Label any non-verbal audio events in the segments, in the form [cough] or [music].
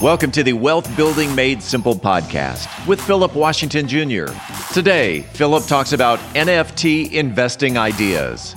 Welcome to the Wealth Building Made Simple podcast with Philip Washington Jr. Today, Philip talks about NFT investing ideas.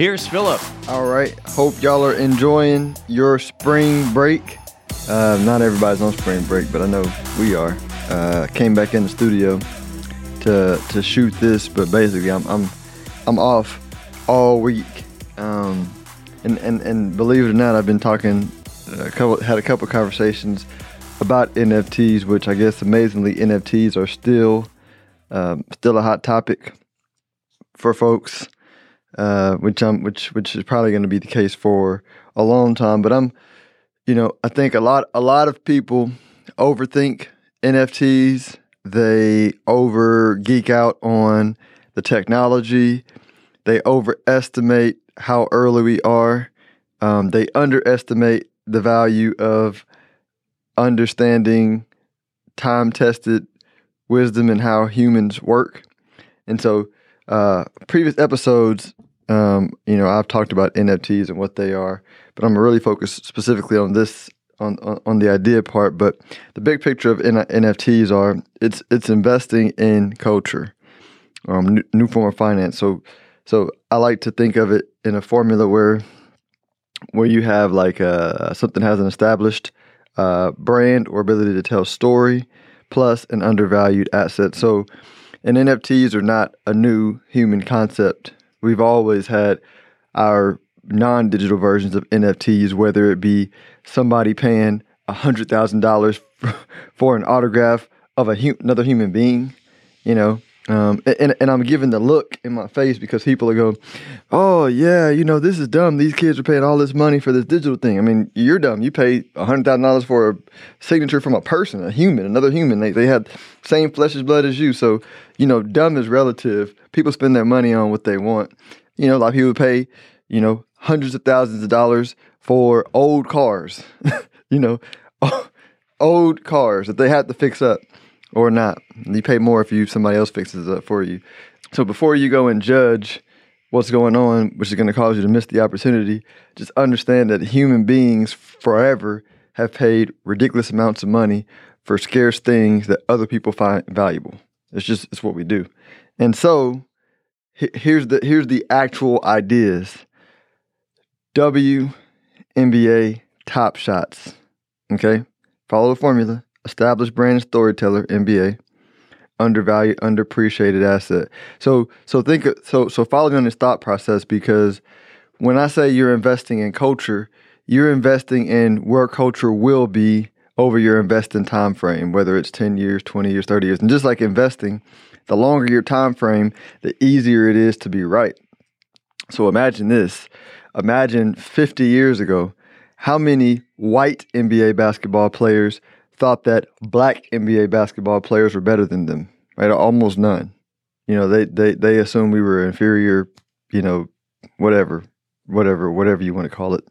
Here's Philip. All right. Hope y'all are enjoying your spring break. Uh, not everybody's on spring break, but I know we are. Uh, came back in the studio to to shoot this, but basically I'm I'm I'm off all week. Um, and, and and believe it or not, I've been talking a couple had a couple conversations about NFTs, which I guess amazingly NFTs are still um, still a hot topic for folks uh, which I'm which which is probably going to be the case for a long time. But I'm, you know, I think a lot a lot of people overthink NFTs. They over geek out on the technology. They overestimate how early we are. Um, they underestimate the value of understanding time tested wisdom and how humans work. And so, uh, previous episodes, um, you know, I've talked about NFTs and what they are, but I'm really focused specifically on this on, on, the idea part. But the big picture of NFTs are it's it's investing in culture, um, new, new form of finance. So so I like to think of it in a formula where where you have like uh, something has an established uh, brand or ability to tell story plus an undervalued asset. So and NFTs are not a new human concept We've always had our non digital versions of NFTs, whether it be somebody paying $100,000 [laughs] for an autograph of hu- another human being, you know. Um, and, and I'm giving the look in my face because people are going, oh, yeah, you know, this is dumb. These kids are paying all this money for this digital thing. I mean, you're dumb. You pay $100,000 for a signature from a person, a human, another human. They, they have same flesh as blood as you. So, you know, dumb is relative people spend their money on what they want. You know, a lot of people pay, you know, hundreds of thousands of dollars for old cars, [laughs] you know, [laughs] old cars that they have to fix up or not. You pay more if you somebody else fixes it up for you. So before you go and judge what's going on, which is going to cause you to miss the opportunity, just understand that human beings forever have paid ridiculous amounts of money for scarce things that other people find valuable. It's just it's what we do. And so here's the here's the actual ideas. W, WNBA top shots. Okay? Follow the formula. Established brand storyteller, NBA. Undervalued, underappreciated asset. So so think so so follow me on this thought process because when I say you're investing in culture, you're investing in where culture will be over your investing time frame, whether it's 10 years, 20 years, 30 years. And just like investing, the longer your time frame, the easier it is to be right. So imagine this. Imagine 50 years ago, how many white NBA basketball players thought that black NBA basketball players were better than them? Right? Almost none. You know, they they they assumed we were inferior, you know, whatever, whatever, whatever you want to call it.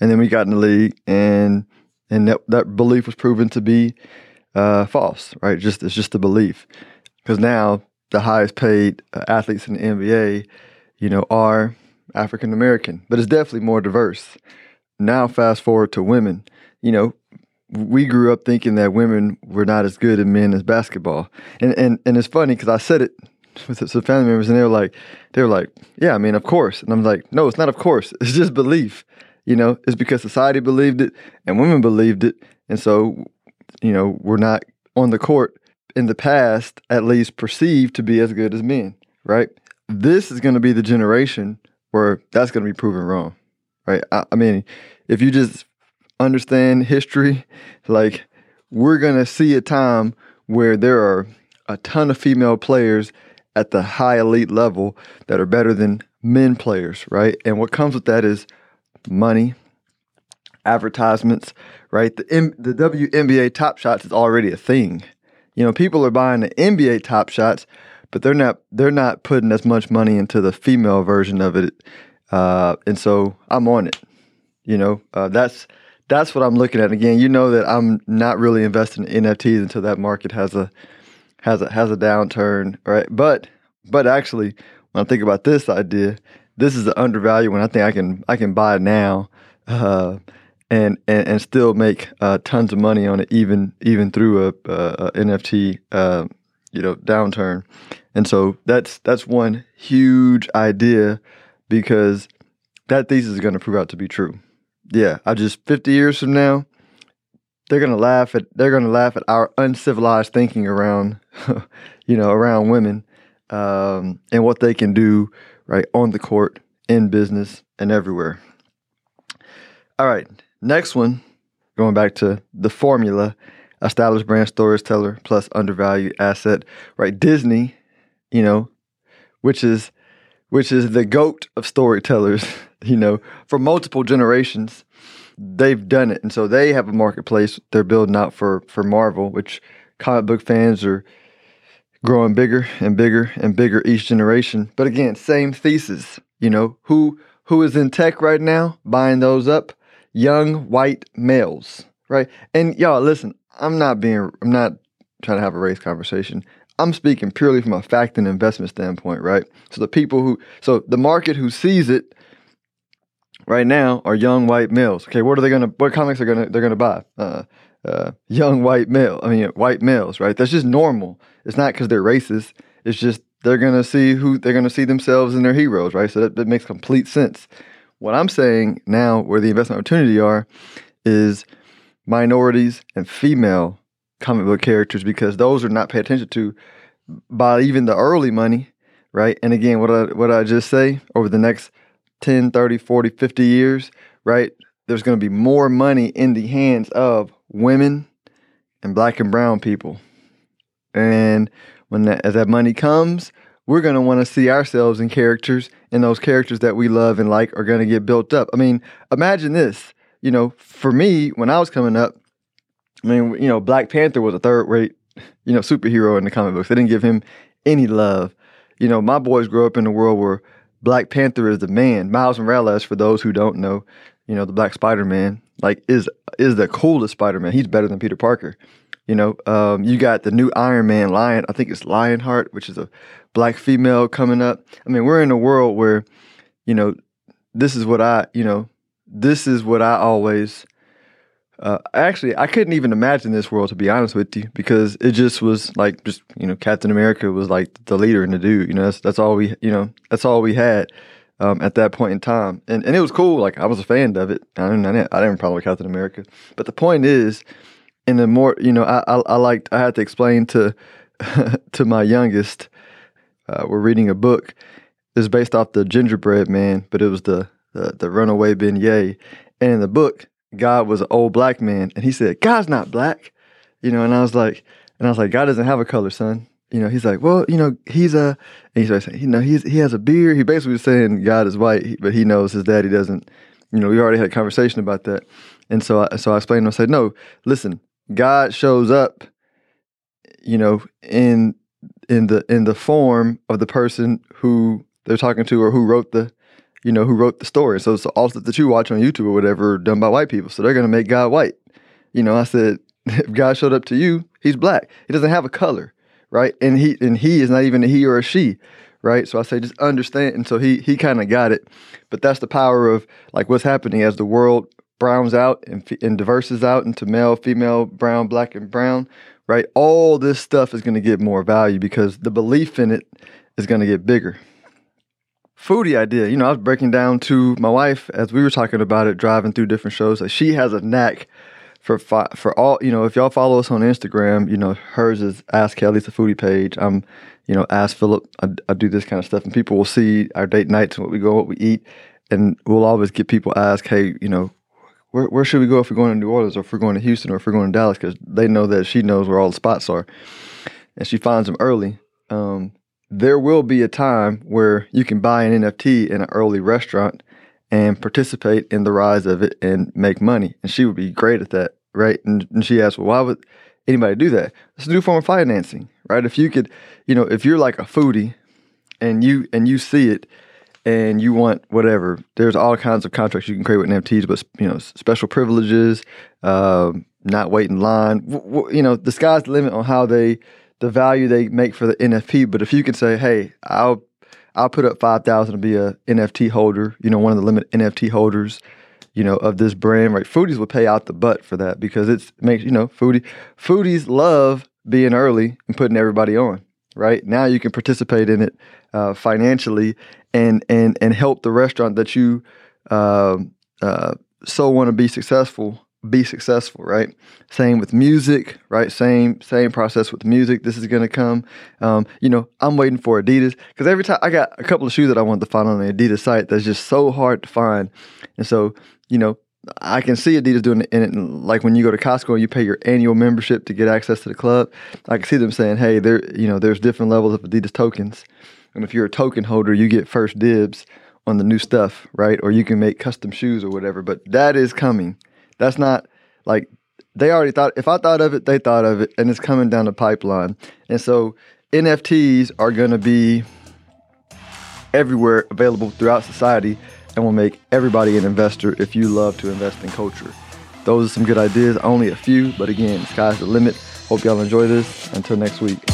And then we got in the league and and that, that belief was proven to be uh, false, right? Just it's just a belief because now the highest paid uh, athletes in the NBA, you know, are African American, but it's definitely more diverse. Now, fast forward to women, you know, we grew up thinking that women were not as good as men as basketball, and and and it's funny because I said it [laughs] with some family members, and they were like, they were like, yeah, I mean, of course, and I'm like, no, it's not of course, [laughs] it's just belief. You know, it's because society believed it and women believed it, and so, you know, we're not on the court in the past, at least perceived to be as good as men, right? This is going to be the generation where that's going to be proven wrong, right? I, I mean, if you just understand history, like we're going to see a time where there are a ton of female players at the high elite level that are better than men players, right? And what comes with that is money, advertisements, right? The M- the WNBA Top Shots is already a thing. You know, people are buying the NBA Top Shots, but they're not they're not putting as much money into the female version of it. Uh, and so I'm on it. You know, uh, that's that's what I'm looking at. Again, you know that I'm not really investing in NFTs until that market has a has a has a downturn, right? But but actually, when I think about this idea, this is the undervalued one. I think I can I can buy now, uh, and, and and still make uh, tons of money on it, even even through a, a, a NFT uh, you know downturn. And so that's that's one huge idea because that thesis is going to prove out to be true. Yeah, I just 50 years from now, they're gonna laugh at they're gonna laugh at our uncivilized thinking around, [laughs] you know, around women, um, and what they can do right on the court, in business, and everywhere. All right, next one, going back to the formula, established brand storyteller plus undervalued asset, right? Disney, you know, which is which is the goat of storytellers, [laughs] you know, for multiple generations they've done it, and so they have a marketplace they're building out for for Marvel, which comic book fans are growing bigger and bigger and bigger each generation. But again, same thesis. You know who who is in tech right now buying those up? Young white males, right? And y'all, listen, I'm not being, I'm not trying to have a race conversation. I'm speaking purely from a fact and investment standpoint, right? So the people who, so the market who sees it right now are young white males. Okay, what are they gonna? What comics are gonna they're gonna buy? Uh, uh, young white male. I mean, white males, right? That's just normal. It's not because they're racist. It's just they're gonna see who they're gonna see themselves and their heroes, right? So that, that makes complete sense. What I'm saying now, where the investment opportunity are, is minorities and female comic book characters because those are not paid attention to by even the early money, right? And again, what I what I just say over the next 10, 30, 40, 50 years, right? There's going to be more money in the hands of women and black and brown people. And when that, as that money comes, we're going to want to see ourselves in characters and those characters that we love and like are going to get built up. I mean, imagine this, you know, for me when I was coming up, I mean, you know, Black Panther was a third rate, you know, superhero in the comic books. They didn't give him any love. You know, my boys grew up in a world where Black Panther is the man. Miles Morales, for those who don't know, you know, the Black Spider Man, like is is the coolest Spider Man. He's better than Peter Parker. You know, um, you got the new Iron Man Lion. I think it's Lionheart, which is a black female coming up. I mean, we're in a world where, you know, this is what I, you know, this is what I always uh, actually, I couldn't even imagine this world to be honest with you, because it just was like just you know Captain America was like the leader and the dude. You know, that's that's all we you know that's all we had um, at that point in time, and and it was cool. Like I was a fan of it. I didn't I didn't, I didn't with Captain America, but the point is, in the more you know, I I, I liked I had to explain to [laughs] to my youngest. Uh, we're reading a book. It's based off the Gingerbread Man, but it was the the, the Runaway Beignet, and in the book God was an old black man, and he said, God's not black, you know. And I was like, and I was like, God doesn't have a color, son. You know, he's like, well, you know, he's a, and he's like, you know, he's he has a beard. He basically was saying God is white, but he knows his daddy doesn't. You know, we already had a conversation about that, and so I, so I explained. to him, I said, no, listen, God shows up, you know, in in the in the form of the person who they're talking to or who wrote the you know, who wrote the story. So it's all that you watch on YouTube or whatever done by white people. So they're going to make God white. You know, I said, [laughs] if God showed up to you, he's black. He doesn't have a color, right? And he and he is not even a he or a she, right? So I say just understand. And so he he kind of got it. But that's the power of like what's happening as the world browns out and, and diverses out into male, female, brown, black, and brown, right? All this stuff is going to get more value because the belief in it is going to get bigger foodie idea. You know, I was breaking down to my wife as we were talking about it, driving through different shows. Like she has a knack for fi- for all. You know, if y'all follow us on Instagram, you know hers is Ask Kelly's the foodie page. I'm, you know, Ask Philip. I, I do this kind of stuff, and people will see our date nights and what we go, what we eat, and we'll always get people ask, hey, you know. Where, where should we go if we're going to New Orleans or if we're going to Houston or if we're going to Dallas? Because they know that she knows where all the spots are, and she finds them early. Um, there will be a time where you can buy an NFT in an early restaurant and participate in the rise of it and make money. And she would be great at that. right? And, and she asked, well, why would anybody do that? It's a new form of financing, right? If you could, you know, if you're like a foodie and you and you see it and you want whatever, there's all kinds of contracts you can create with NFTs, but you know, special privileges, uh, not wait in line. W- w- you know, the sky's the limit on how they, the value they make for the NFT. But if you can say, hey, I'll I'll put up five thousand to be a NFT holder, you know, one of the limited NFT holders, you know, of this brand, right? Foodies will pay out the butt for that because it's makes you know, foodie foodies love being early and putting everybody on, right? Now you can participate in it uh, financially and and and help the restaurant that you uh, uh, so want to be successful be successful, right? Same with music, right? Same same process with music. This is gonna come. Um, you know, I'm waiting for Adidas because every time I got a couple of shoes that I want to find on the Adidas site that's just so hard to find, and so you know. I can see Adidas doing it, and like when you go to Costco and you pay your annual membership to get access to the club. I can see them saying, "Hey, there, you know, there's different levels of Adidas tokens, and if you're a token holder, you get first dibs on the new stuff, right? Or you can make custom shoes or whatever. But that is coming. That's not like they already thought. If I thought of it, they thought of it, and it's coming down the pipeline. And so NFTs are going to be everywhere, available throughout society, and will make everybody an investor if you love to invest in culture. Those are some good ideas. Only a few, but again, sky's the limit. Hope y'all enjoy this. Until next week.